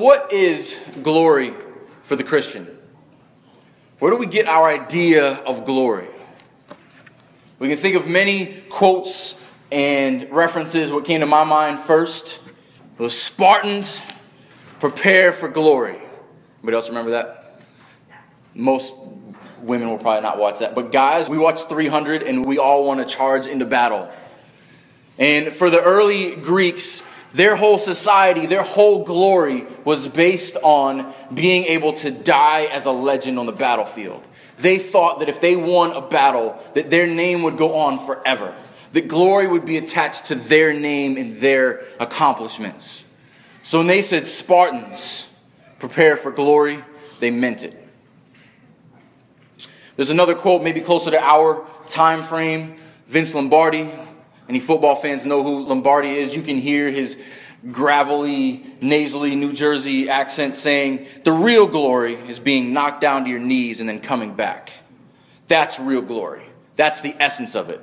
What is glory for the Christian? Where do we get our idea of glory? We can think of many quotes and references. What came to my mind first was Spartans prepare for glory. Anybody else remember that? Most women will probably not watch that. But guys, we watch 300 and we all want to charge into battle. And for the early Greeks, their whole society, their whole glory was based on being able to die as a legend on the battlefield. They thought that if they won a battle, that their name would go on forever. That glory would be attached to their name and their accomplishments. So when they said Spartans, prepare for glory, they meant it. There's another quote, maybe closer to our time frame. Vince Lombardi, any football fans know who Lombardi is. You can hear his gravelly, nasally New Jersey accent saying, The real glory is being knocked down to your knees and then coming back. That's real glory. That's the essence of it,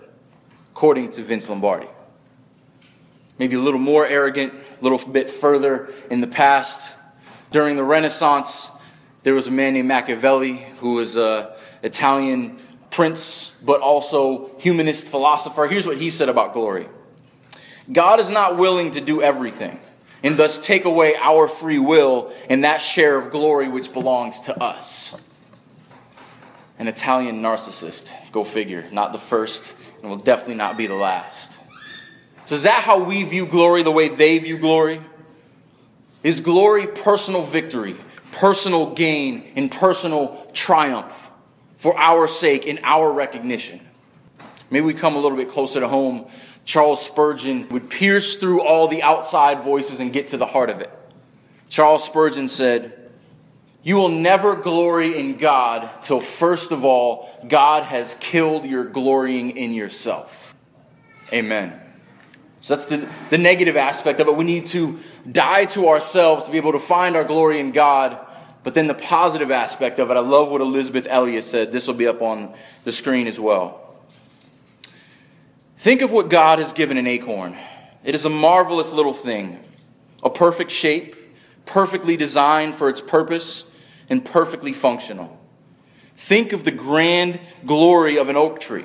according to Vince Lombardi. Maybe a little more arrogant, a little bit further in the past. During the Renaissance, there was a man named Machiavelli who was an Italian prince, but also humanist philosopher. Here's what he said about glory God is not willing to do everything, and thus take away our free will and that share of glory which belongs to us. An Italian narcissist, go figure, not the first, and will definitely not be the last. So, is that how we view glory, the way they view glory? Is glory personal victory, personal gain, and personal triumph? For our sake in our recognition. Maybe we come a little bit closer to home. Charles Spurgeon would pierce through all the outside voices and get to the heart of it. Charles Spurgeon said, You will never glory in God till, first of all, God has killed your glorying in yourself. Amen. So that's the, the negative aspect of it. We need to die to ourselves to be able to find our glory in God but then the positive aspect of it, I love what Elisabeth Elliot said. This will be up on the screen as well. Think of what God has given an acorn. It is a marvelous little thing, a perfect shape, perfectly designed for its purpose, and perfectly functional. Think of the grand glory of an oak tree.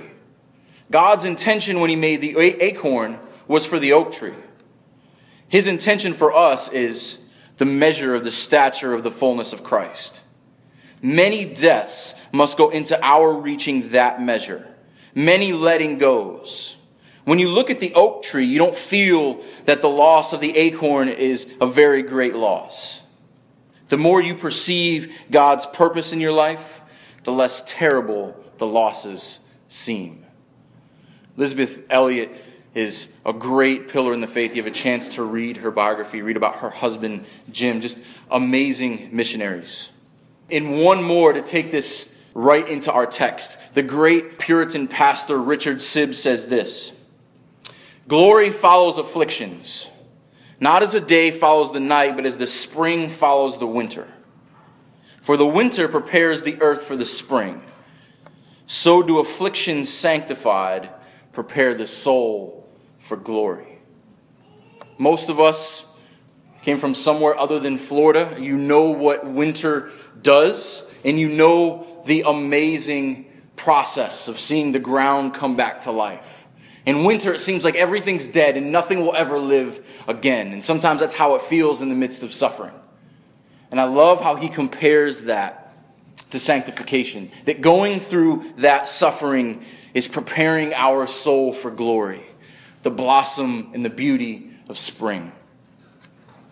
God's intention when He made the acorn was for the oak tree. His intention for us is the measure of the stature of the fullness of Christ. Many deaths must go into our reaching that measure, many letting goes. When you look at the oak tree, you don't feel that the loss of the acorn is a very great loss. The more you perceive God's purpose in your life, the less terrible the losses seem. Elisabeth Elliot is a great pillar in the faith. You have a chance to read her biography, read about her husband, Jim, just amazing missionaries. In one more, to take this right into our text, the great Puritan pastor Richard Sibbes says this Glory follows afflictions, not as a day follows the night, but as the spring follows the winter. For the winter prepares the earth for the spring. So do afflictions sanctified prepare the soul for glory. Most of us came from somewhere other than Florida. You know what winter does, and you know the amazing process of seeing the ground come back to life. In winter, it seems like everything's dead and nothing will ever live again. And sometimes that's how it feels in the midst of suffering. And I love how he compares that to sanctification. That going through that suffering is preparing our soul for glory the blossom and the beauty of spring.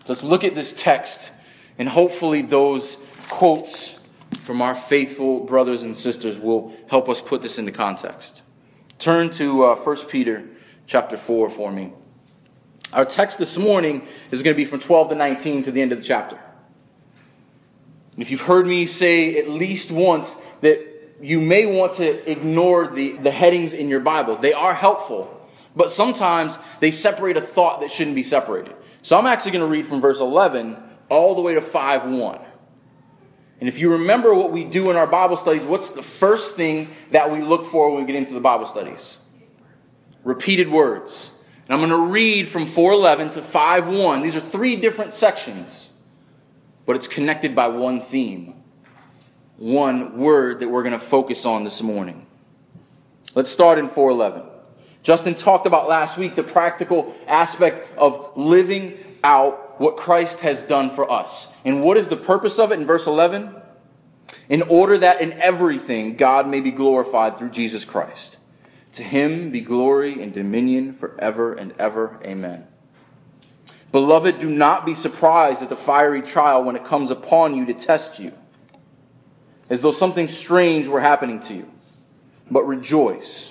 Let's look at this text, and hopefully, those quotes from our faithful brothers and sisters will help us put this into context. Turn to uh, 1 Peter chapter 4 for me. Our text this morning is going to be from 12 to 19 to the end of the chapter. If you've heard me say at least once that you may want to ignore the, the headings in your Bible, they are helpful. But sometimes they separate a thought that shouldn't be separated. So I'm actually going to read from verse 11 all the way to 5 1. And if you remember what we do in our Bible studies, what's the first thing that we look for when we get into the Bible studies? Repeated words. And I'm going to read from 411 to 5 1. These are three different sections. but it's connected by one theme, one word that we're going to focus on this morning. Let's start in 411. Justin talked about last week the practical aspect of living out what Christ has done for us. And what is the purpose of it in verse 11? In order that in everything God may be glorified through Jesus Christ. To him be glory and dominion forever and ever. Amen. Beloved, do not be surprised at the fiery trial when it comes upon you to test you, as though something strange were happening to you. But rejoice,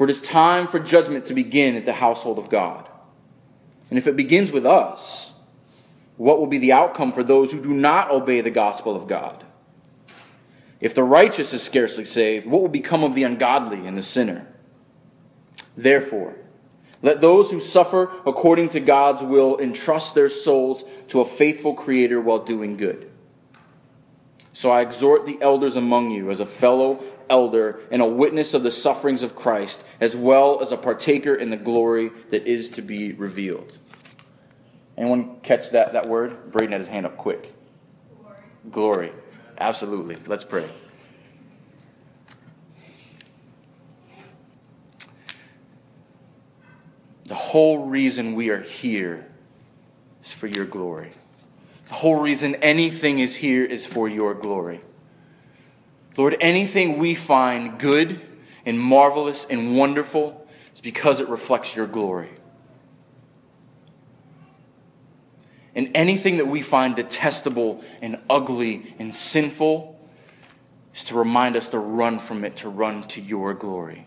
For it is time for judgment to begin at the household of God. And if it begins with us, what will be the outcome for those who do not obey the gospel of God? If the righteous is scarcely saved, what will become of the ungodly and the sinner? Therefore, let those who suffer according to God's will entrust their souls to a faithful Creator while doing good. So I exhort the elders among you as a fellow elder and a witness of the sufferings of Christ, as well as a partaker in the glory that is to be revealed. Anyone catch that, that word? Braden had his hand up quick. Glory. glory. Absolutely. Let's pray. The whole reason we are here is for your glory. The whole reason anything is here is for your glory. Lord, anything we find good and marvelous and wonderful is because it reflects your glory. And anything that we find detestable and ugly and sinful is to remind us to run from it, to run to your glory.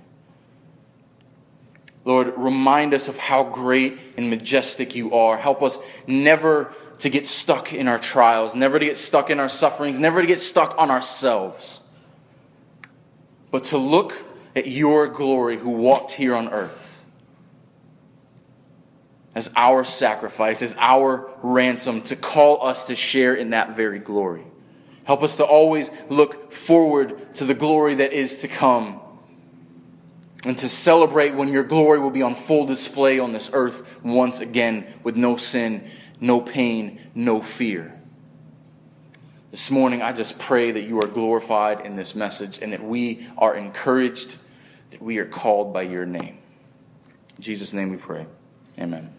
Lord, remind us of how great and majestic you are. Help us never to get stuck in our trials, never to get stuck in our sufferings, never to get stuck on ourselves, but to look at your glory who walked here on earth as our sacrifice, as our ransom, to call us to share in that very glory. Help us to always look forward to the glory that is to come and to celebrate when your glory will be on full display on this earth once again with no sin, no pain, no fear. This morning, I just pray that you are glorified in this message and that we are encouraged, that we are called by your name. In Jesus' name we pray. Amen.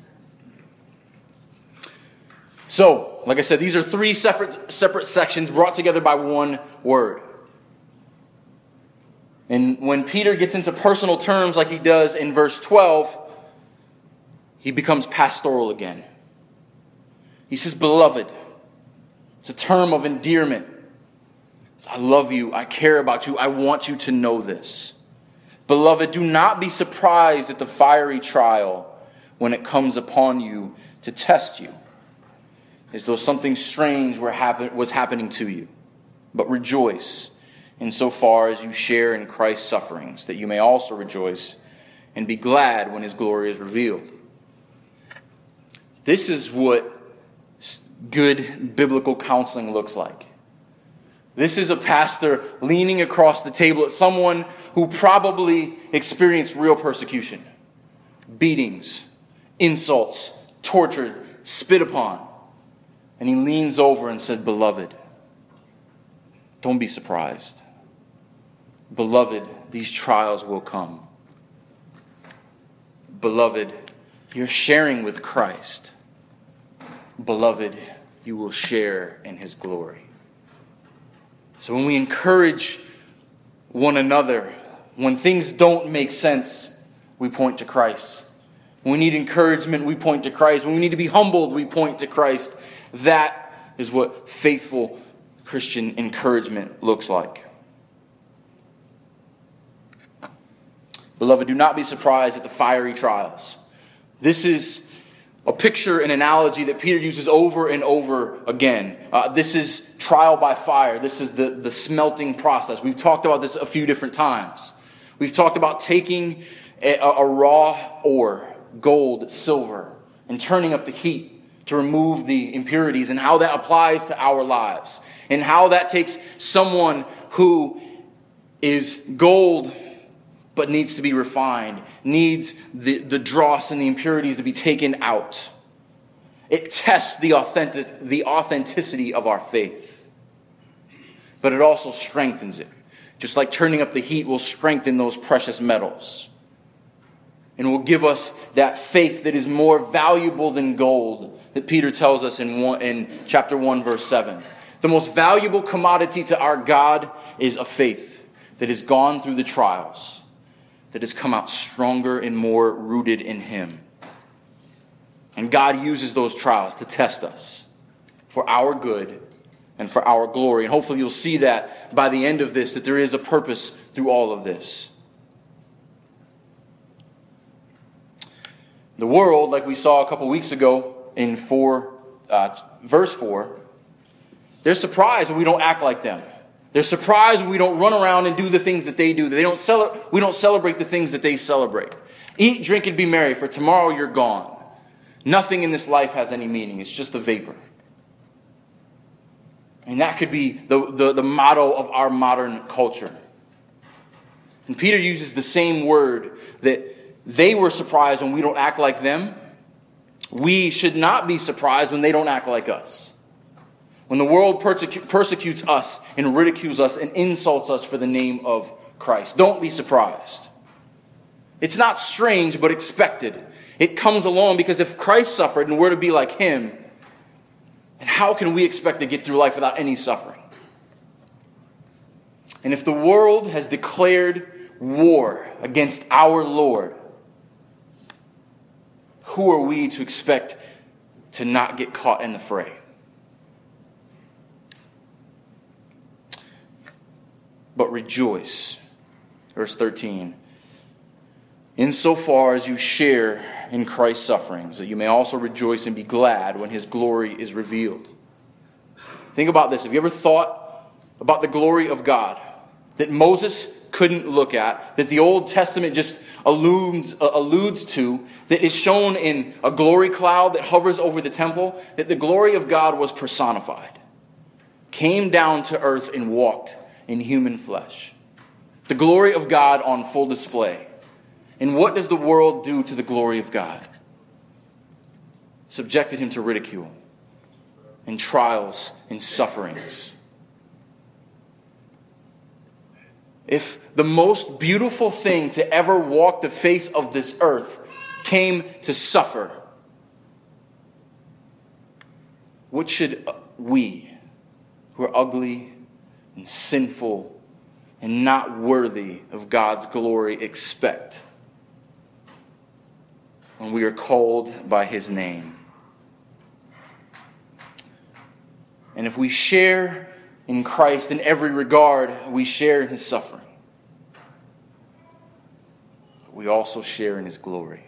So, like I said, these are three separate, separate sections brought together by one word. And when Peter gets into personal terms like he does in verse 12, he becomes pastoral again. He says, Beloved. It's a term of endearment. It's, I love you. I care about you. I want you to know this. Beloved, do not be surprised at the fiery trial when it comes upon you to test you, as though something strange were happen- was happening to you. But rejoice insofar as you share in Christ's sufferings, that you may also rejoice and be glad when his glory is revealed. This is what good biblical counseling looks like. This is a pastor leaning across the table at someone who probably experienced real persecution, beatings, insults, tortured, spit upon. And he leans over and said, Beloved, don't be surprised. Beloved, these trials will come. Beloved, you're sharing with Christ. Beloved, you will share in his glory. So when we encourage one another, when things don't make sense, we point to Christ. When we need encouragement, we point to Christ. When we need to be humbled, we point to Christ. That is what faithful Christian encouragement looks like. Beloved, do not be surprised at the fiery trials. This is a picture, an analogy that Peter uses over and over again. Uh, this is trial by fire. This is the, the smelting process. We've talked about this a few different times. We've talked about taking a, a raw ore, gold, silver, and turning up the heat to remove the impurities and how that applies to our lives and how that takes someone who is gold but needs to be refined, needs the, the dross and the impurities to be taken out. It tests the, authentic, the authenticity of our faith, but it also strengthens it. Just like turning up the heat will strengthen those precious metals and will give us that faith that is more valuable than gold that Peter tells us in, one, in chapter 1, verse 7. The most valuable commodity to our God is a faith that has gone through the trials that has come out stronger and more rooted in Him. And God uses those trials to test us for our good and for our glory. And hopefully, you'll see that by the end of this, that there is a purpose through all of this. The world, like we saw a couple weeks ago in 4, uh, verse 4, they're surprised when we don't act like them. They're surprised when we don't run around and do the things that they do. They don't cele- we don't celebrate the things that they celebrate. Eat, drink, and be merry, for tomorrow you're gone. Nothing in this life has any meaning, it's just a vapor. And that could be the, the, the motto of our modern culture. And Peter uses the same word that they were surprised when we don't act like them. We should not be surprised when they don't act like us. When the world persecu- persecutes us and ridicules us and insults us for the name of Christ, don't be surprised. It's not strange, but expected. It comes along because if Christ suffered and we're to be like him, and how can we expect to get through life without any suffering? And if the world has declared war against our Lord, who are we to expect to not get caught in the fray? But rejoice. Verse 13. Insofar as you share in Christ's sufferings, that you may also rejoice and be glad when his glory is revealed. Think about this. Have you ever thought about the glory of God that Moses couldn't look at, that the Old Testament just alludes, uh, alludes to, that is shown in a glory cloud that hovers over the temple, that the glory of God was personified, came down to earth and walked in human flesh. The glory of God on full display. And what does the world do to the glory of God? Subjected him to ridicule and trials and sufferings. If the most beautiful thing to ever walk the face of this earth came to suffer, what should we, who are ugly and sinful and not worthy of God's glory expect when we are called by His name. And if we share in Christ in every regard, we share in His suffering. But we also share in His glory.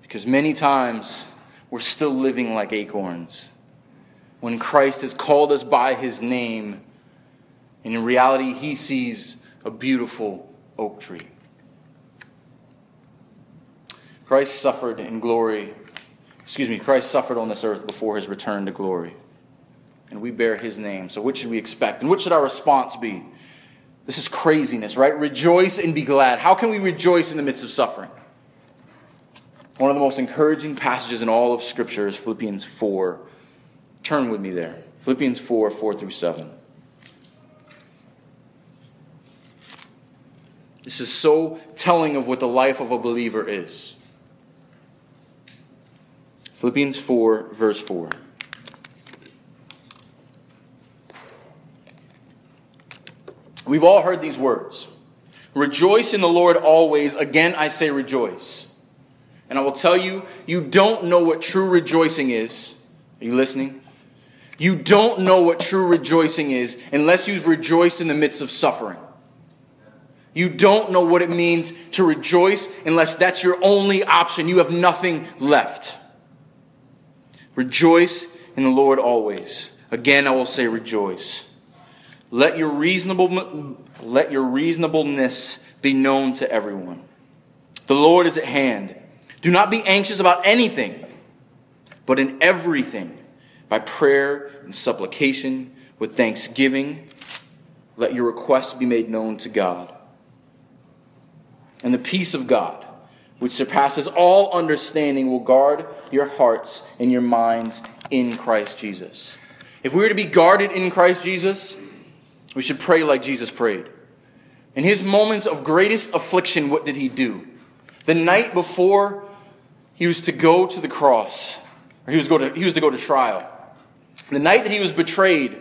Because many times we're still living like acorns when Christ has called us by his name, and in reality, he sees a beautiful oak tree. Christ suffered in glory, excuse me, Christ suffered on this earth before his return to glory. And we bear his name. So, what should we expect? And what should our response be? This is craziness, right? Rejoice and be glad. How can we rejoice in the midst of suffering? One of the most encouraging passages in all of Scripture is Philippians 4 Turn with me there. Philippians 4 4 through 7. This is so telling of what the life of a believer is. Philippians 4, verse 4. We've all heard these words Rejoice in the Lord always. Again, I say rejoice. And I will tell you, you don't know what true rejoicing is. Are you listening? You don't know what true rejoicing is unless you've rejoiced in the midst of suffering. You don't know what it means to rejoice unless that's your only option. You have nothing left. Rejoice in the Lord always. Again, I will say rejoice. Let your reasonable let your reasonableness be known to everyone. The Lord is at hand. Do not be anxious about anything, but in everything, by prayer and supplication, with thanksgiving, let your requests be made known to God. And the peace of God, which surpasses all understanding, will guard your hearts and your minds in Christ Jesus. If we were to be guarded in Christ Jesus, we should pray like Jesus prayed. In his moments of greatest affliction, what did he do? The night before he was to go to the cross, or he was, go to, he was to go to trial, the night that he was betrayed,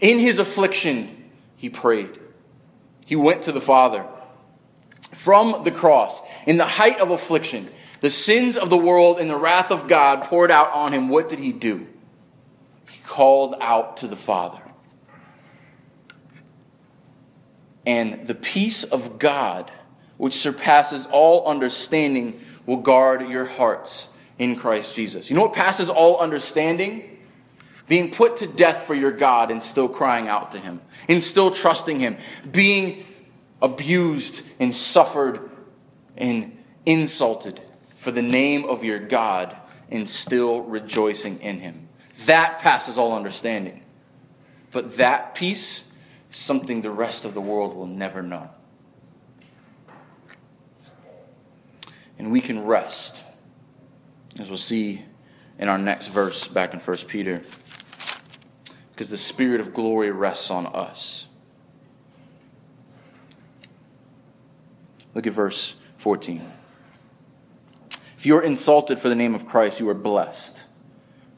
in his affliction, he prayed. He went to the Father. From the cross, in the height of affliction, the sins of the world and the wrath of God poured out on him. What did he do? He called out to the Father. and the peace of God, which surpasses all understanding, will guard your hearts in Christ Jesus. You know what passes all understanding? Being put to death for your God and still crying out to Him, and still trusting Him, being abused and suffered and insulted for the name of your God and still rejoicing in Him. That passes all understanding. But that peace something the rest of the world will never know. And we can rest, as we'll see in our next verse back in 1 Peter, because the Spirit of glory rests on us. Look at verse 14. If you are insulted for the name of Christ, you are blessed,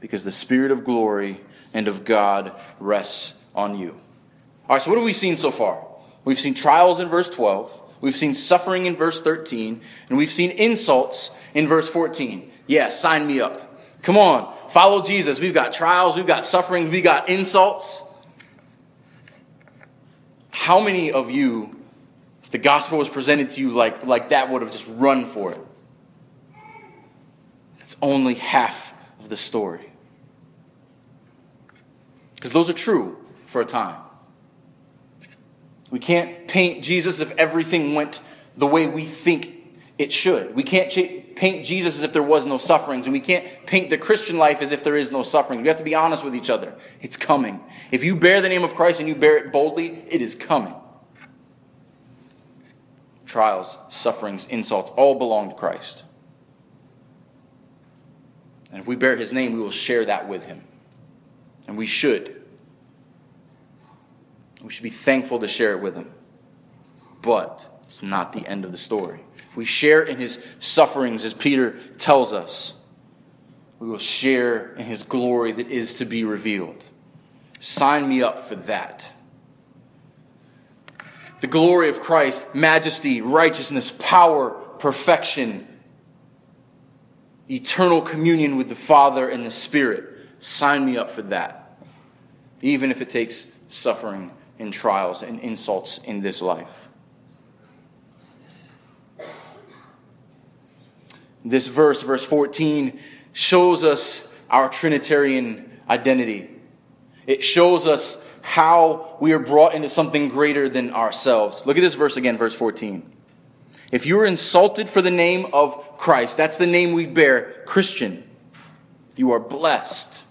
because the Spirit of glory and of God rests on you. All right, so what have we seen so far? We've seen trials in verse 12, we've seen suffering in verse 13, and we've seen insults in verse 14. Yeah, sign me up. Come on, follow Jesus. We've got trials, we've got suffering, we got insults. How many of you, if the gospel was presented to you like, like that, would have just run for it? It's only half of the story. Because those are true for a time. We can't paint Jesus if everything went the way we think it should. We can't paint Jesus as if there was no sufferings, and we can't paint the Christian life as if there is no suffering. We have to be honest with each other. It's coming. If you bear the name of Christ and you bear it boldly, it is coming. Trials, sufferings, insults all belong to Christ. And if we bear his name, we will share that with him. And we should. We should be thankful to share it with him. But it's not the end of the story. If we share in his sufferings, as Peter tells us, we will share in his glory that is to be revealed. Sign me up for that. The glory of Christ, majesty, righteousness, power, perfection, eternal communion with the Father and the Spirit. Sign me up for that, even if it takes suffering and trials and insults in this life. This verse, verse 14, shows us our Trinitarian identity. It shows us how we are brought into something greater than ourselves. Look at this verse again, verse 14. If you are insulted for the name of Christ, that's the name we bear, Christian, you are blessed.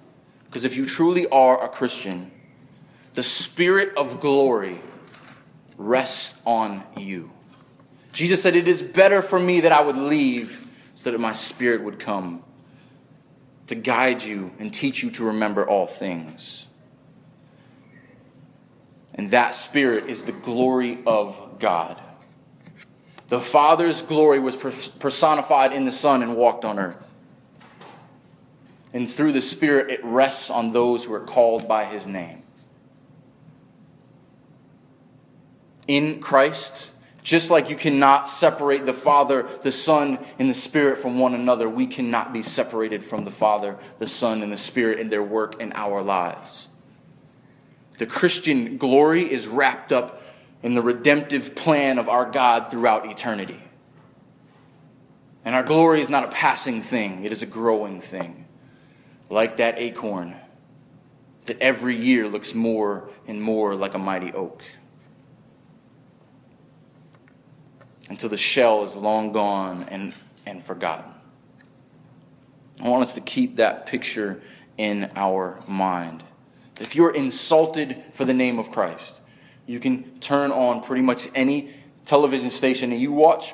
Because if you truly are a Christian, the Spirit of glory rests on you. Jesus said, It is better for me that I would leave so that my Spirit would come to guide you and teach you to remember all things. And that Spirit is the glory of God. The Father's glory was personified in the Son and walked on earth. And through the Spirit, it rests on those who are called by His name. in Christ, just like you cannot separate the Father, the Son, and the Spirit from one another, we cannot be separated from the Father, the Son, and the Spirit in their work in our lives. The Christian glory is wrapped up in the redemptive plan of our God throughout eternity. And our glory is not a passing thing, it is a growing thing. Like that acorn that every year looks more and more like a mighty oak. Until the shell is long gone and, and forgotten. I want us to keep that picture in our mind. If you're insulted for the name of Christ, you can turn on pretty much any television station and you watch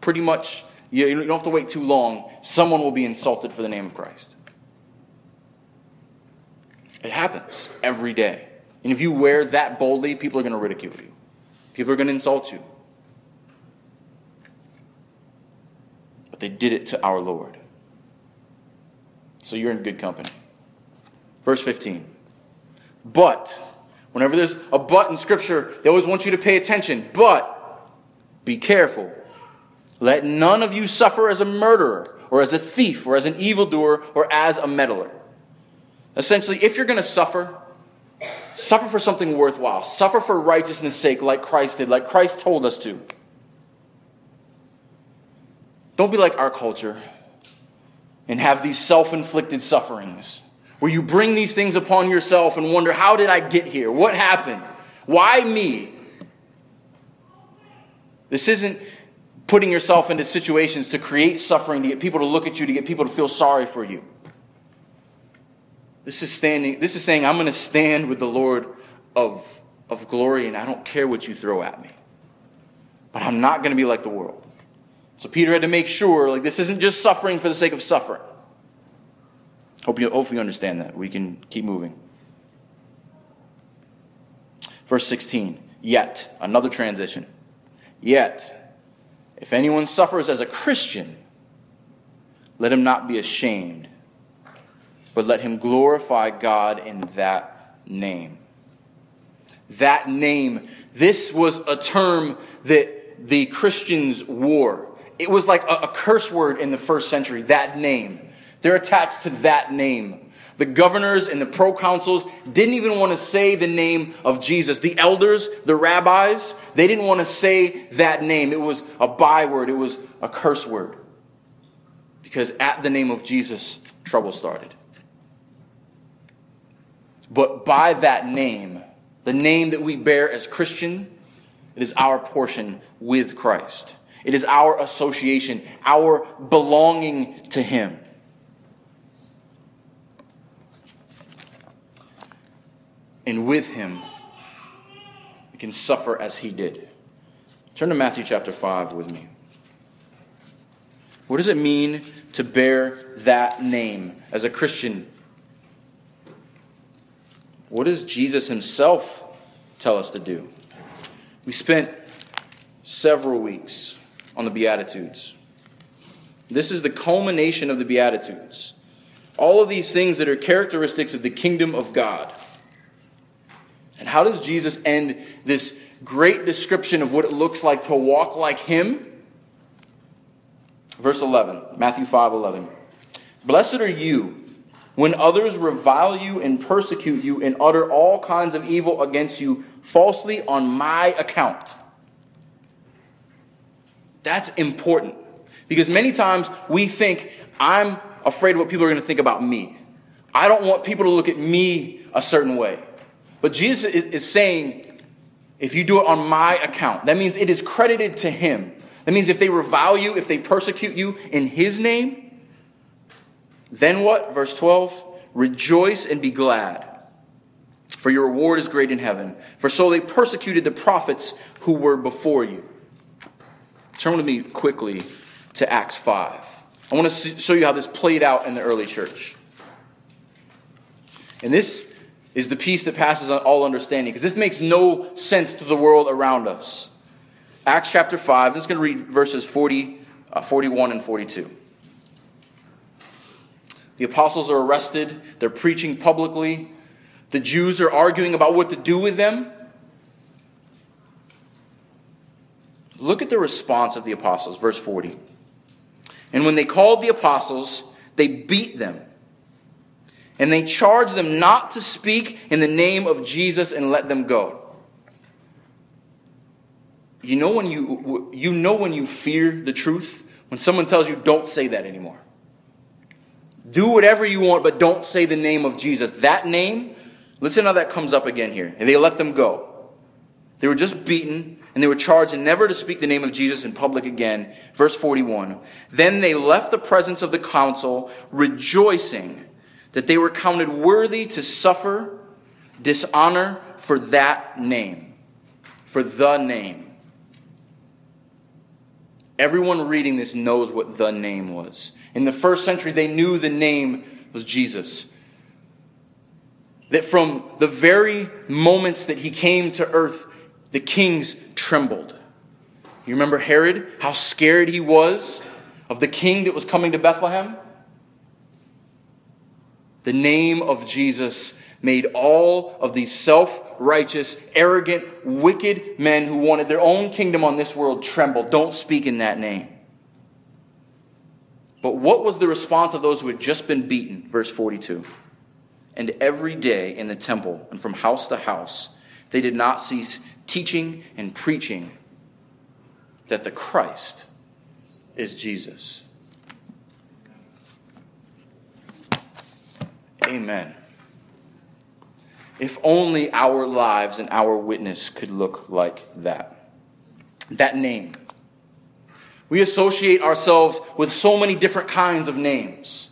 pretty much, you don't have to wait too long, someone will be insulted for the name of Christ. It happens every day. And if you wear that boldly, people are going to ridicule you. People are going to insult you. They did it to our Lord. So you're in good company. Verse 15. But, whenever there's a but in Scripture, they always want you to pay attention. But, be careful. Let none of you suffer as a murderer, or as a thief, or as an evildoer, or as a meddler. Essentially, if you're going to suffer, suffer for something worthwhile. Suffer for righteousness' sake, like Christ did, like Christ told us to. Don't be like our culture and have these self inflicted sufferings where you bring these things upon yourself and wonder, how did I get here? What happened? Why me? This isn't putting yourself into situations to create suffering, to get people to look at you, to get people to feel sorry for you. This is standing, this is saying, I'm going to stand with the Lord of, of glory, and I don't care what you throw at me. But I'm not going to be like the world. So Peter had to make sure, like, this isn't just suffering for the sake of suffering. Hope you, hopefully you understand that. We can keep moving. Verse 16. Yet, another transition. Yet, if anyone suffers as a Christian, let him not be ashamed, but let him glorify God in that name. That name, this was a term that the Christians wore. It was like a, a curse word in the first century, that name. They're attached to that name. The governors and the proconsuls didn't even want to say the name of Jesus. The elders, the rabbis, they didn't want to say that name. It was a byword, it was a curse word. Because at the name of Jesus, trouble started. But by that name, the name that we bear as Christian, it is our portion with Christ. It is our association, our belonging to Him. And with Him, we can suffer as He did. Turn to Matthew chapter 5 with me. What does it mean to bear that name as a Christian? What does Jesus himself tell us to do? We spent several weeks on the Beatitudes. This is the culmination of the Beatitudes. All of these things that are characteristics of the kingdom of God. And how does Jesus end this great description of what it looks like to walk like him? Verse 11, Matthew 5 11. Blessed are you when others revile you and persecute you and utter all kinds of evil against you falsely on my account. That's important. Because many times we think, I'm afraid of what people are going to think about me. I don't want people to look at me a certain way. But Jesus is, saying, if you do it on my account, that means it is credited to him. That means if they revile you, if they persecute you in his name, then what? Verse 12 Rejoice and be glad, for your reward is great in heaven. For so they persecuted the prophets who were before you. Turn with me quickly to Acts 5. I want to show you how this played out in the early church. And this is the peace that passes all understanding, because this makes no sense to the world around us. Acts chapter 5, I'm just going to read verses 40, uh, 41 and 42. The apostles are arrested, they're preaching publicly. The Jews are arguing about what to do with them. Look at the response of the apostles, verse 40. And when they called the apostles, they beat them. And they charged them not to speak in the name of Jesus and let them go. you know when you you know when you fear the truth when someone tells you don't say that anymore do whatever you want but don't say the name of jesus that name listen how that comes up again here and they let them go they were just beaten and they were charged never to speak the name of jesus in public again verse 41 then they left the presence of the council rejoicing that they were counted worthy to suffer dishonor for that name for the name Everyone reading this knows what the name was. In the first century, they knew the name was Jesus. That from the very moments that he came to earth, the kings trembled. You remember Herod, how scared he was of the king that was coming to Bethlehem? The name of Jesus made all of these self righteous, arrogant, wicked men who wanted their own kingdom on this world tremble. Don't speak in that name. But what was the response of those who had just been beaten? Verse 42. And every day in the temple and from house to house, they did not cease teaching and preaching that the Christ is Jesus. Amen. If only our lives and our witness could look like that. That name. We associate ourselves with so many different kinds of names.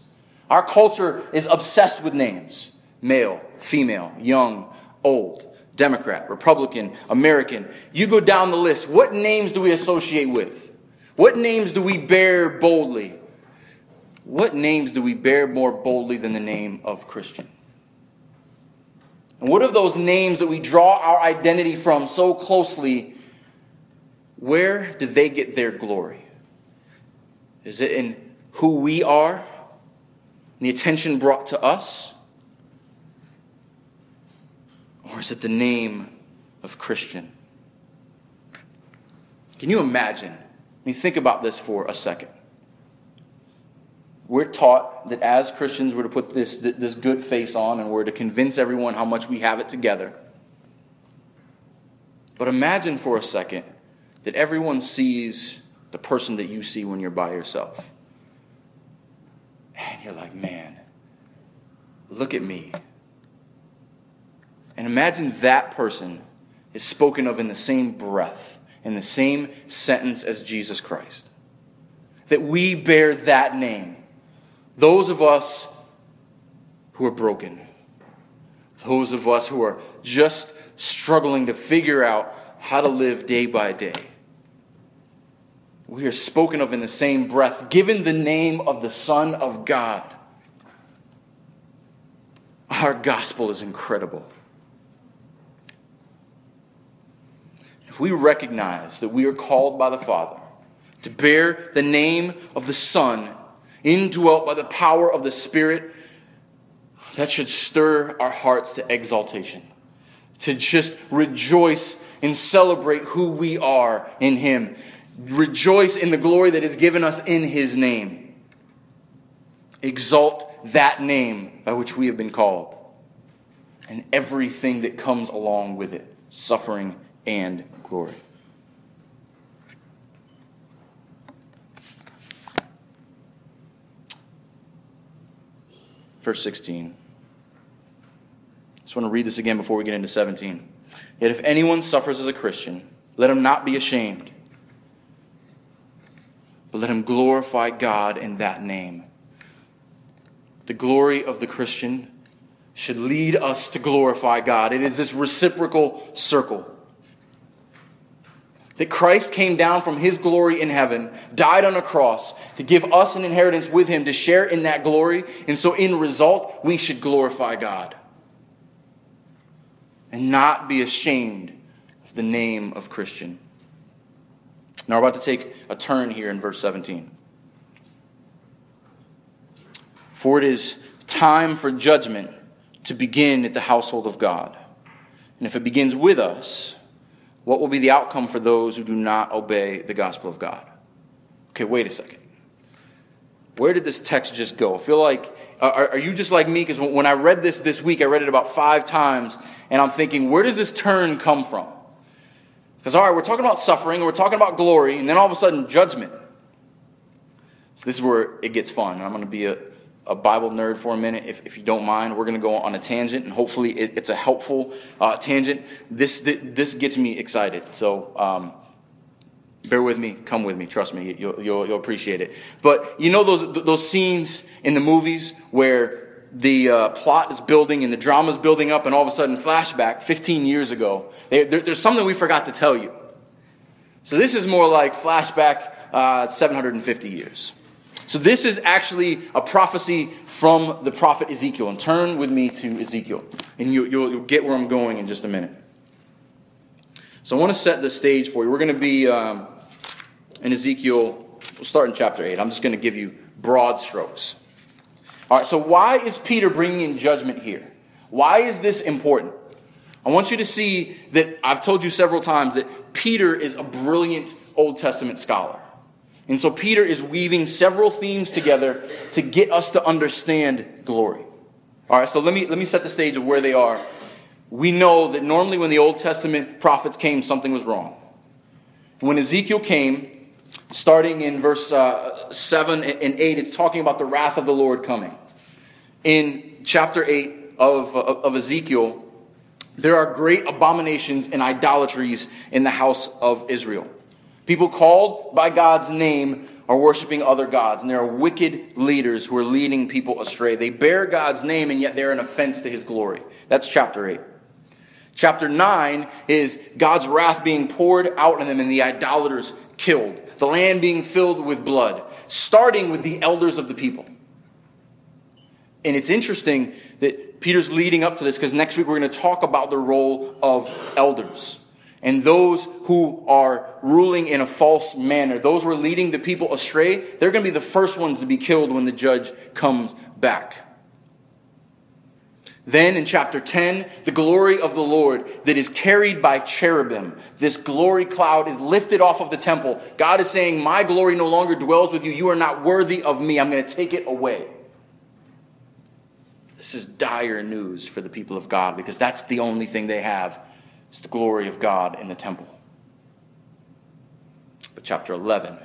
Our culture is obsessed with names male, female, young, old, Democrat, Republican, American. You go down the list. What names do we associate with? What names do we bear boldly? What names do we bear more boldly than the name of Christian? And what of those names that we draw our identity from so closely? Where do they get their glory? Is it in who we are? The attention brought to us? Or is it the name of Christian? Can you imagine? I mean, think about this for a second we're taught that as Christians, we're to put this, this good face on and we're to convince everyone how much we have it together. But imagine for a second that everyone sees the person that you see when you're by yourself. And you're like, man, look at me. And imagine that person is spoken of in the same breath, in the same sentence as Jesus Christ. That we bear that name those of us who are broken, those of us who are just struggling to figure out how to live day by day. We are spoken of in the same breath, given the name of the Son of God. Our gospel is incredible. If we recognize that we are called by the Father to bear the name of the Son indwelt by the power of the Spirit, that should stir our hearts to exaltation, to just rejoice and celebrate who we are in Him. Rejoice in the glory that is given us in His name. Exalt that name by which we have been called and everything that comes along with it suffering and glory. verse 16. I just want to read this again before we get into 17. Yet if anyone suffers as a Christian, let him not be ashamed, but let him glorify God in that name. The glory of the Christian should lead us to glorify God. It is this reciprocal circle that Christ came down from his glory in heaven, died on a cross to give us an inheritance with him to share in that glory. And so, in result, we should glorify God and not be ashamed of the name of Christian. Now, we're about to take a turn here in verse 17. For it is time for judgment to begin at the household of God. And if it begins with us, what will be the outcome for those who do not obey the gospel of God? Okay, wait a second. Where did this text just go? I feel like, are, are you just like me? Because when I read this this week, I read it about five times, and I'm thinking, where does this turn come from? Because, all right, we're talking about suffering, we're talking about glory, and then all of a sudden, judgment. So, this is where it gets fun. I'm going to be a, a Bible nerd for a minute, if, if you don't mind. We're going to go on a tangent, and hopefully, it, it's a helpful uh, tangent. This, this gets me excited. So, um, bear with me, come with me, trust me, you'll, you'll, you'll, appreciate it. But you know those, those scenes in the movies where the uh, plot is building and the drama is building up, and all of a sudden, flashback 15 years ago. There, there, there's something we forgot to tell you. So, this is more like flashback uh, 750 years. So, this is actually a prophecy from the prophet Ezekiel. And turn with me to Ezekiel, and you, will you'll get where I'm going in just a minute. So, I want to set the stage for you. We're going to be um, in Ezekiel, we'll start in chapter 8. I'm just going to give you broad strokes. All right, so why is Peter bringing in judgment here? Why is this important? I want you to see that I've told you several times that Peter is a brilliant Old Testament scholar. And so Peter is weaving several themes together to get us to understand glory. All right, so let me, let me set the stage of where they are. We know that normally when the Old Testament prophets came, something was wrong. When Ezekiel came, starting in verse uh, 7 and 8, it's talking about the wrath of the Lord coming in chapter 8 of, of Ezekiel, there are great abominations and idolatries in the house of Israel. People called by God's name are worshiping other gods, and there are wicked leaders who are leading people astray. They bear God's name, and yet they're an offense to his glory. That's chapter 8. Chapter 9 is God's wrath being poured out on them and the idolaters killed, the land being filled with blood, starting with the elders of the people. And it's interesting that Peter's leading up to this because next week we're going to talk about the role of elders and those who are ruling in a false manner. Those who are leading the people astray, they're going to be the first ones to be killed when the judge comes back. Then in chapter 10, the glory of the Lord that is carried by cherubim. This glory cloud is lifted off of the temple. God is saying, My glory no longer dwells with you. You are not worthy of me. I'm going to take it away. This is dire news for the people of God because that's the only thing they have is the glory of God in the temple. But chapter 11,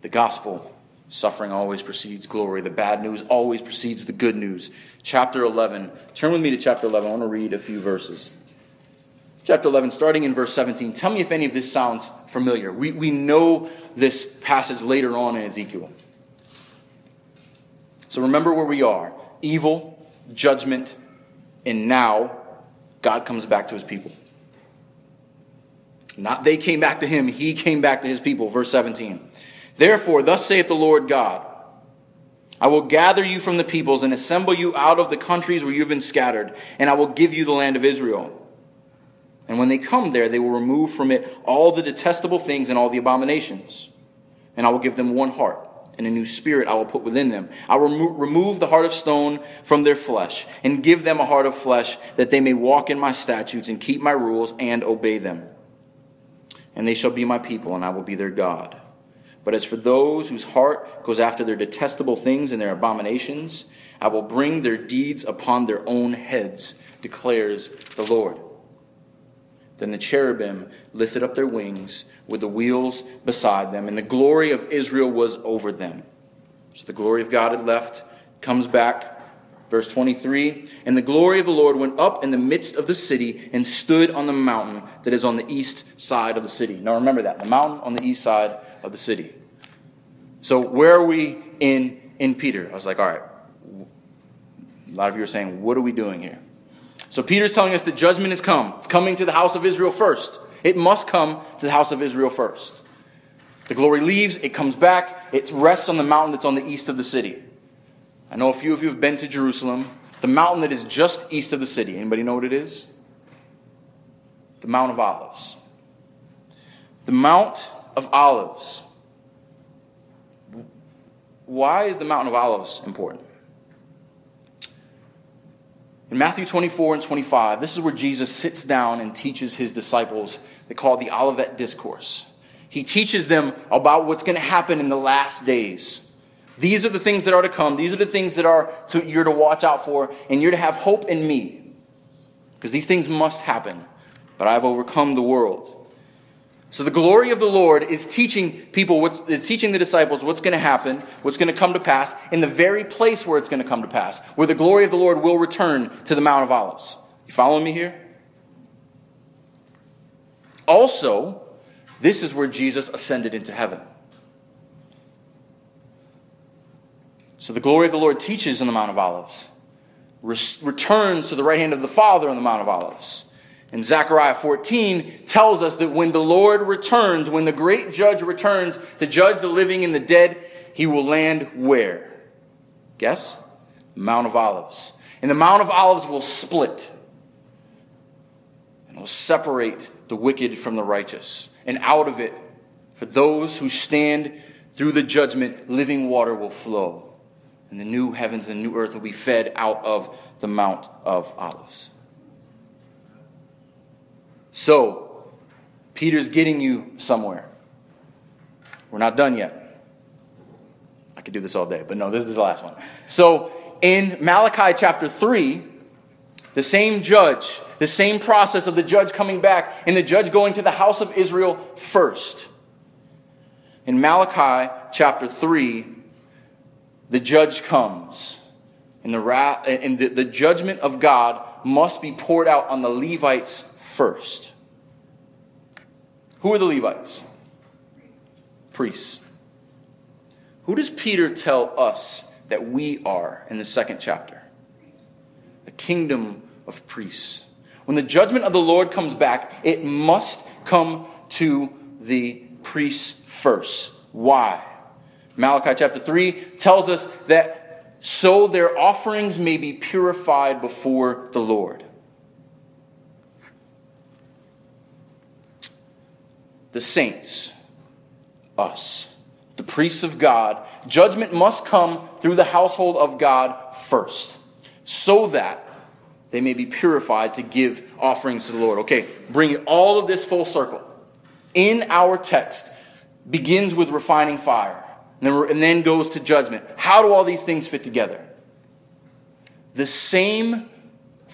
the gospel, suffering always precedes glory. The bad news always precedes the good news. Chapter 11, turn with me to chapter 11. I want to read a few verses. Chapter 11, starting in verse 17. Tell me if any of this sounds familiar. We, we know this passage later on in Ezekiel. So remember where we are evil judgment, and now God comes back to his people. Not they came back to him, he came back to his people. Verse 17. Therefore, thus saith the Lord God I will gather you from the peoples and assemble you out of the countries where you have been scattered, and I will give you the land of Israel. And when they come there, they will remove from it all the detestable things and all the abominations. And I will give them one heart and a new spirit I will put within them. I will remo- remove the heart of stone from their flesh and give them a heart of flesh that they may walk in my statutes and keep my rules and obey them. And they shall be my people, and I will be their God. But as for those whose heart goes after their detestable things and their abominations, I will bring their deeds upon their own heads, declares the Lord. Then the cherubim lifted up their wings with the wheels beside them, and the glory of Israel was over them. So the glory of God had left, comes back. Verse 23 And the glory of the Lord went up in the midst of the city and stood on the mountain that is on the east side of the city. Now remember that, the mountain on the east side of the city. So where are we in, in Peter? I was like, all right. A lot of you are saying, what are we doing here? So Peter's telling us that judgment has come. It's coming to the house of Israel first. It must come to the house of Israel first. The glory leaves, it comes back, it rests on the mountain that's on the east of the city. I know a few of you have been to Jerusalem. The mountain that is just east of the city. Anybody know what it is? The Mount of Olives. The Mount of Olives. Why is the Mount of Olives important? In Matthew 24 and 25, this is where Jesus sits down and teaches his disciples. They call it the Olivet Discourse. He teaches them about what's going to happen in the last days. These are the things that are to come. These are the things that are to, you're to watch out for, and you're to have hope in me. Because these things must happen. But I've overcome the world. So the glory of the Lord is teaching people what's is teaching the disciples what's going to happen, what's going to come to pass in the very place where it's going to come to pass, where the glory of the Lord will return to the Mount of Olives. You following me here? Also, this is where Jesus ascended into heaven. So the glory of the Lord teaches on the Mount of Olives, returns to the right hand of the Father on the Mount of Olives. And Zechariah 14 tells us that when the Lord returns, when the great judge returns to judge the living and the dead, he will land where? Guess? Mount of Olives. And the Mount of Olives will split and will separate the wicked from the righteous. And out of it, for those who stand through the judgment, living water will flow. And the new heavens and new earth will be fed out of the Mount of Olives. So, Peter's getting you somewhere. We're not done yet. I could do this all day, but no, this is the last one. So, in Malachi chapter 3, the same judge, the same process of the judge coming back and the judge going to the house of Israel first. In Malachi chapter 3, the judge comes, and the, wrath, and the, the judgment of God must be poured out on the Levites first. Who are the Levites? Priests. Who does Peter tell us that we are in the second chapter? The kingdom of priests. When the judgment of the Lord comes back, it must come to the priests first. Why? Malachi chapter 3 tells us that so their offerings may be purified before the Lord. the saints, us, the priests of God, judgment must come through the household of God first, so that they may be purified to give offerings to the Lord. Okay, bringing all of this full circle. In our text, begins with refining fire, and then goes to judgment. How do all these things fit together? The same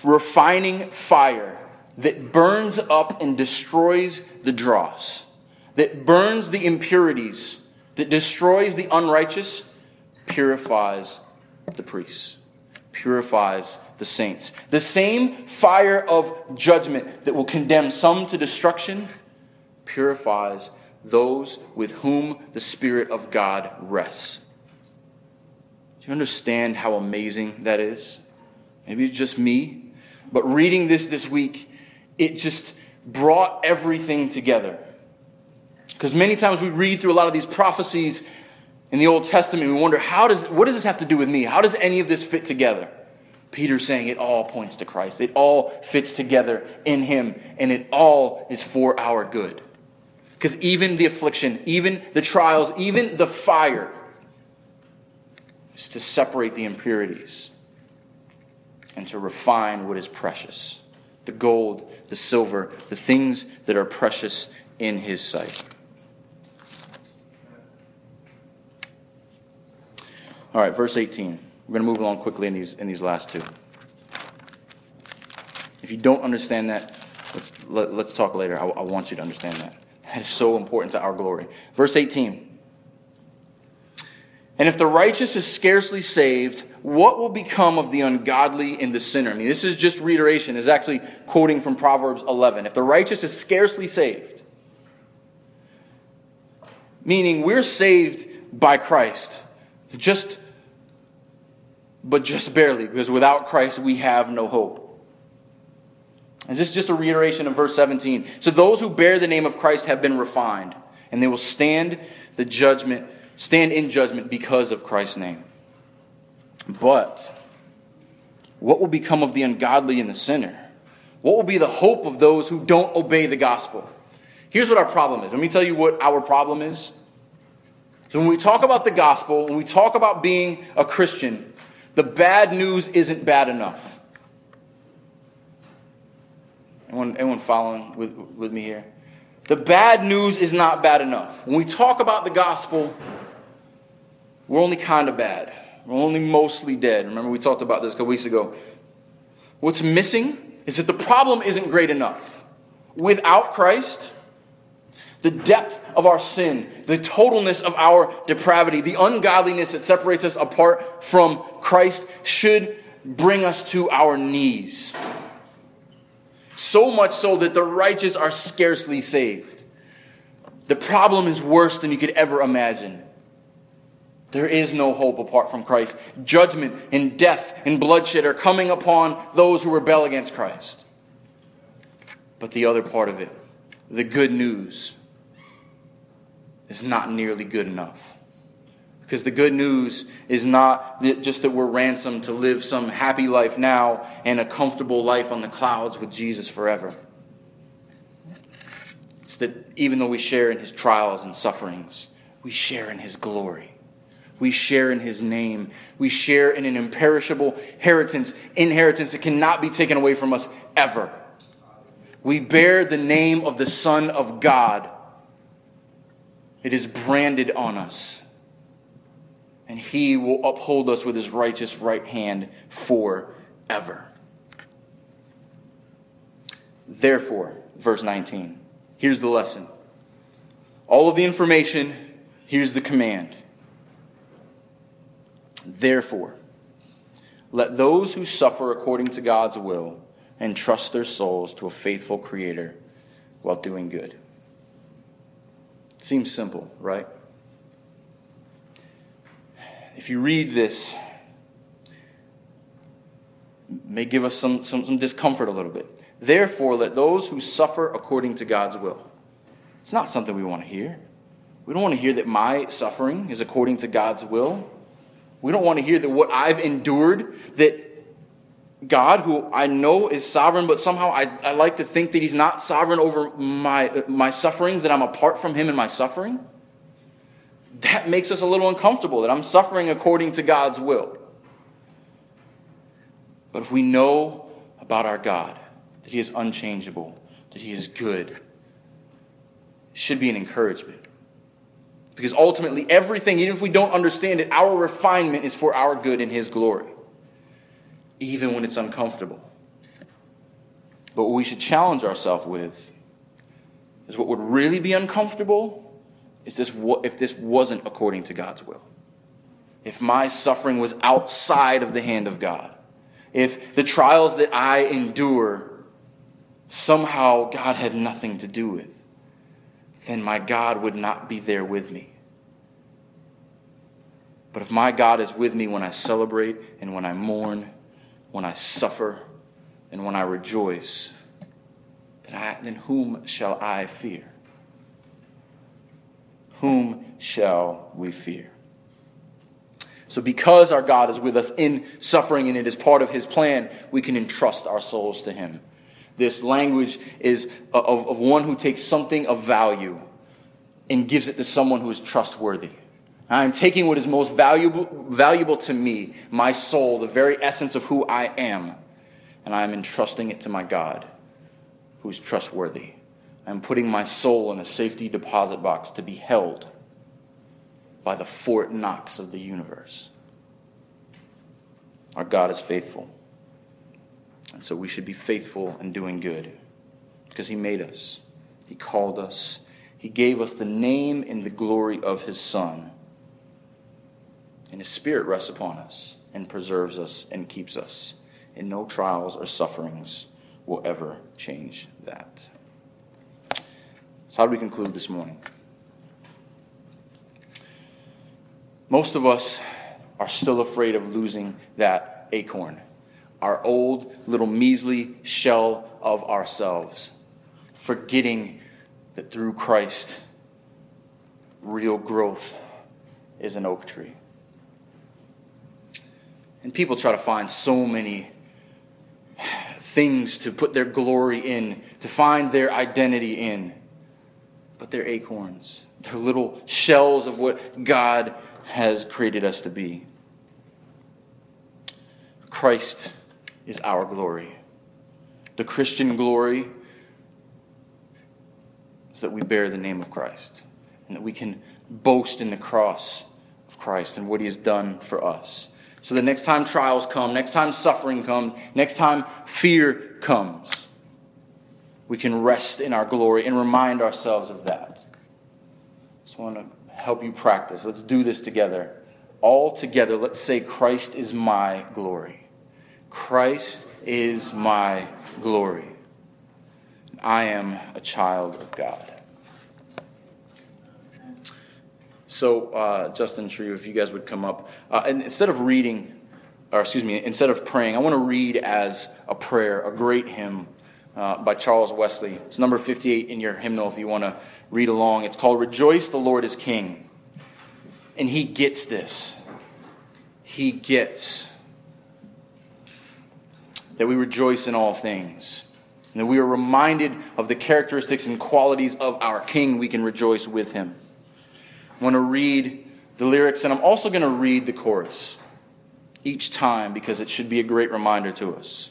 refining fire that burns up and destroys the dross, that burns the impurities, that destroys the unrighteous, purifies the priests, purifies the saints. The same fire of judgment that will condemn some to destruction purifies those with whom the Spirit of God rests. Do you understand how amazing that is? Maybe it's just me, but reading this this week, it just brought everything together. Because many times we read through a lot of these prophecies in the Old Testament, we wonder, how does, what does this have to do with me? How does any of this fit together? Peter's saying it all points to Christ. It all fits together in Him, and it all is for our good. Because even the affliction, even the trials, even the fire is to separate the impurities and to refine what is precious the gold, the silver, the things that are precious in his sight. All right, verse 18. We're going to move along quickly in these, in these last two. If you don't understand that, let's, let, us let us talk later. I, I want you to understand that. That is so important to our glory. Verse 18. And if the righteous is scarcely saved, what will become of the ungodly and the sinner? I mean, this is just reiteration. It's actually quoting from Proverbs 11. If the righteous is scarcely saved, meaning we're saved by Christ, just, but just barely, because without Christ we have no hope. And this is just a reiteration of verse 17. So those who bear the name of Christ have been refined, and they will stand the judgment stand in judgment because of Christ's name. But what will become of the ungodly and the sinner? What will be the hope of those who don't obey the gospel? Here's what our problem is. Let me tell you what our problem is. So, when we talk about the gospel, when we talk about being a Christian, the bad news isn't bad enough. Anyone, anyone following with, with me here? The bad news is not bad enough. When we talk about the gospel, we're only kind of bad. We're only mostly dead. Remember, we talked about this a couple weeks ago. What's missing is that the problem isn't great enough. Without Christ, the depth of our sin, the totalness of our depravity, the ungodliness that separates us apart from Christ should bring us to our knees. So much so that the righteous are scarcely saved. The problem is worse than you could ever imagine. There is no hope apart from Christ. Judgment and death and bloodshed are coming upon those who rebel against Christ. But the other part of it, the good news, is not nearly good enough. Because the good news is not just that we're ransomed to live some happy life now and a comfortable life on the clouds with Jesus forever. It's that even though we share in his trials and sufferings, we share in his glory. We share in his name. We share in an imperishable inheritance, inheritance that cannot be taken away from us ever. We bear the name of the Son of God it is branded on us. And he will uphold us with his righteous right hand forever. Therefore, verse 19, here's the lesson. All of the information, here's the command. Therefore, let those who suffer according to God's will entrust their souls to a faithful Creator while doing good. Seems simple, right? If you read this, may give us some, some, some discomfort a little bit. Therefore, let those who suffer according to God's will. It's not something we want to hear. We don't want to hear that my suffering is according to God's will. We don't want to hear that what I've endured, that God, who I know is sovereign, but somehow I, I like to think that He's not sovereign over my, my sufferings, that I'm apart from Him in my suffering. That makes us a little uncomfortable, that I'm suffering according to God's will. But if we know about our God, that He is unchangeable, that He is good, it should be an encouragement. Because ultimately, everything, even if we don't understand it, our refinement is for our good and His glory even when it's uncomfortable. But what we should challenge ourselves with is what would really be uncomfortable is this if this wasn't according to God's will. If my suffering was outside of the hand of God. If the trials that I endure somehow God had nothing to do with, then my God would not be there with me. But if my God is with me when I celebrate and when I mourn when I suffer and when I rejoice, then, I, then whom shall I fear? Whom shall we fear? So, because our God is with us in suffering and it is part of His plan, we can entrust our souls to Him. This language is of, of one who takes something of value and gives it to someone who is trustworthy. I'm taking what is most valuable, valuable to me, my soul, the very essence of who I am, and I am entrusting it to my God, who is trustworthy. I'm putting my soul in a safety deposit box to be held by the Fort Knox of the universe. Our God is faithful. And so we should be faithful in doing good because He made us, He called us, He gave us the name and the glory of His Son and His Spirit rests upon us and preserves us and keeps us. And no trials or sufferings will ever change that. So, how do we conclude this morning? Most of us are still afraid of losing that acorn, our old little measly shell of ourselves, forgetting that through Christ, real growth is an oak tree. And people try to find so many things to put their glory in, to find their identity in. But they're acorns, they're little shells of what God has created us to be. Christ is our glory. The Christian glory is that we bear the name of Christ and that we can boast in the cross of Christ and what he has done for us. So the next time trials come, next time suffering comes, next time fear comes, we can rest in our glory and remind ourselves of that. Just want to help you practice. Let's do this together. All together, let's say, Christ is my glory. Christ is my glory. I am a child of God. So, uh, Justin Shreve, if you guys would come up. Uh, and instead of reading, or excuse me, instead of praying, I want to read as a prayer, a great hymn uh, by Charles Wesley. It's number 58 in your hymnal if you want to read along. It's called Rejoice, the Lord is King. And he gets this. He gets that we rejoice in all things. And that we are reminded of the characteristics and qualities of our King, we can rejoice with him. I want to read the lyrics, and I'm also going to read the chorus each time because it should be a great reminder to us.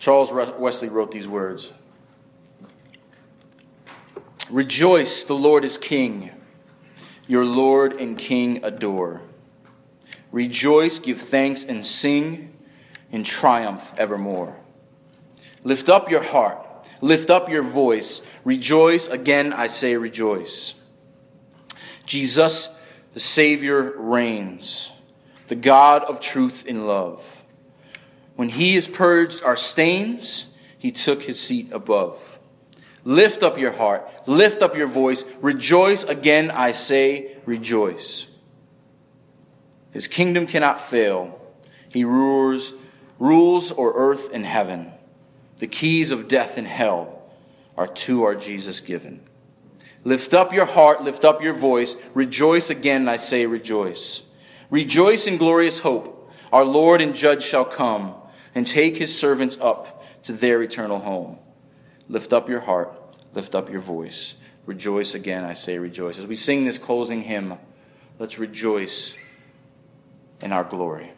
Charles Wesley wrote these words Rejoice, the Lord is King. Your Lord and King adore. Rejoice, give thanks, and sing in triumph evermore. Lift up your heart, lift up your voice. Rejoice, again I say rejoice. Jesus, the Savior, reigns, the God of truth and love. When he has purged our stains, he took his seat above. Lift up your heart, lift up your voice, rejoice again, I say, rejoice. His kingdom cannot fail. He rules, rules o'er earth and heaven. The keys of death and hell are to our Jesus given. Lift up your heart, lift up your voice, rejoice again, I say, rejoice. Rejoice in glorious hope. Our Lord and Judge shall come and take his servants up to their eternal home. Lift up your heart, lift up your voice. Rejoice again, I say, rejoice. As we sing this closing hymn, let's rejoice in our glory.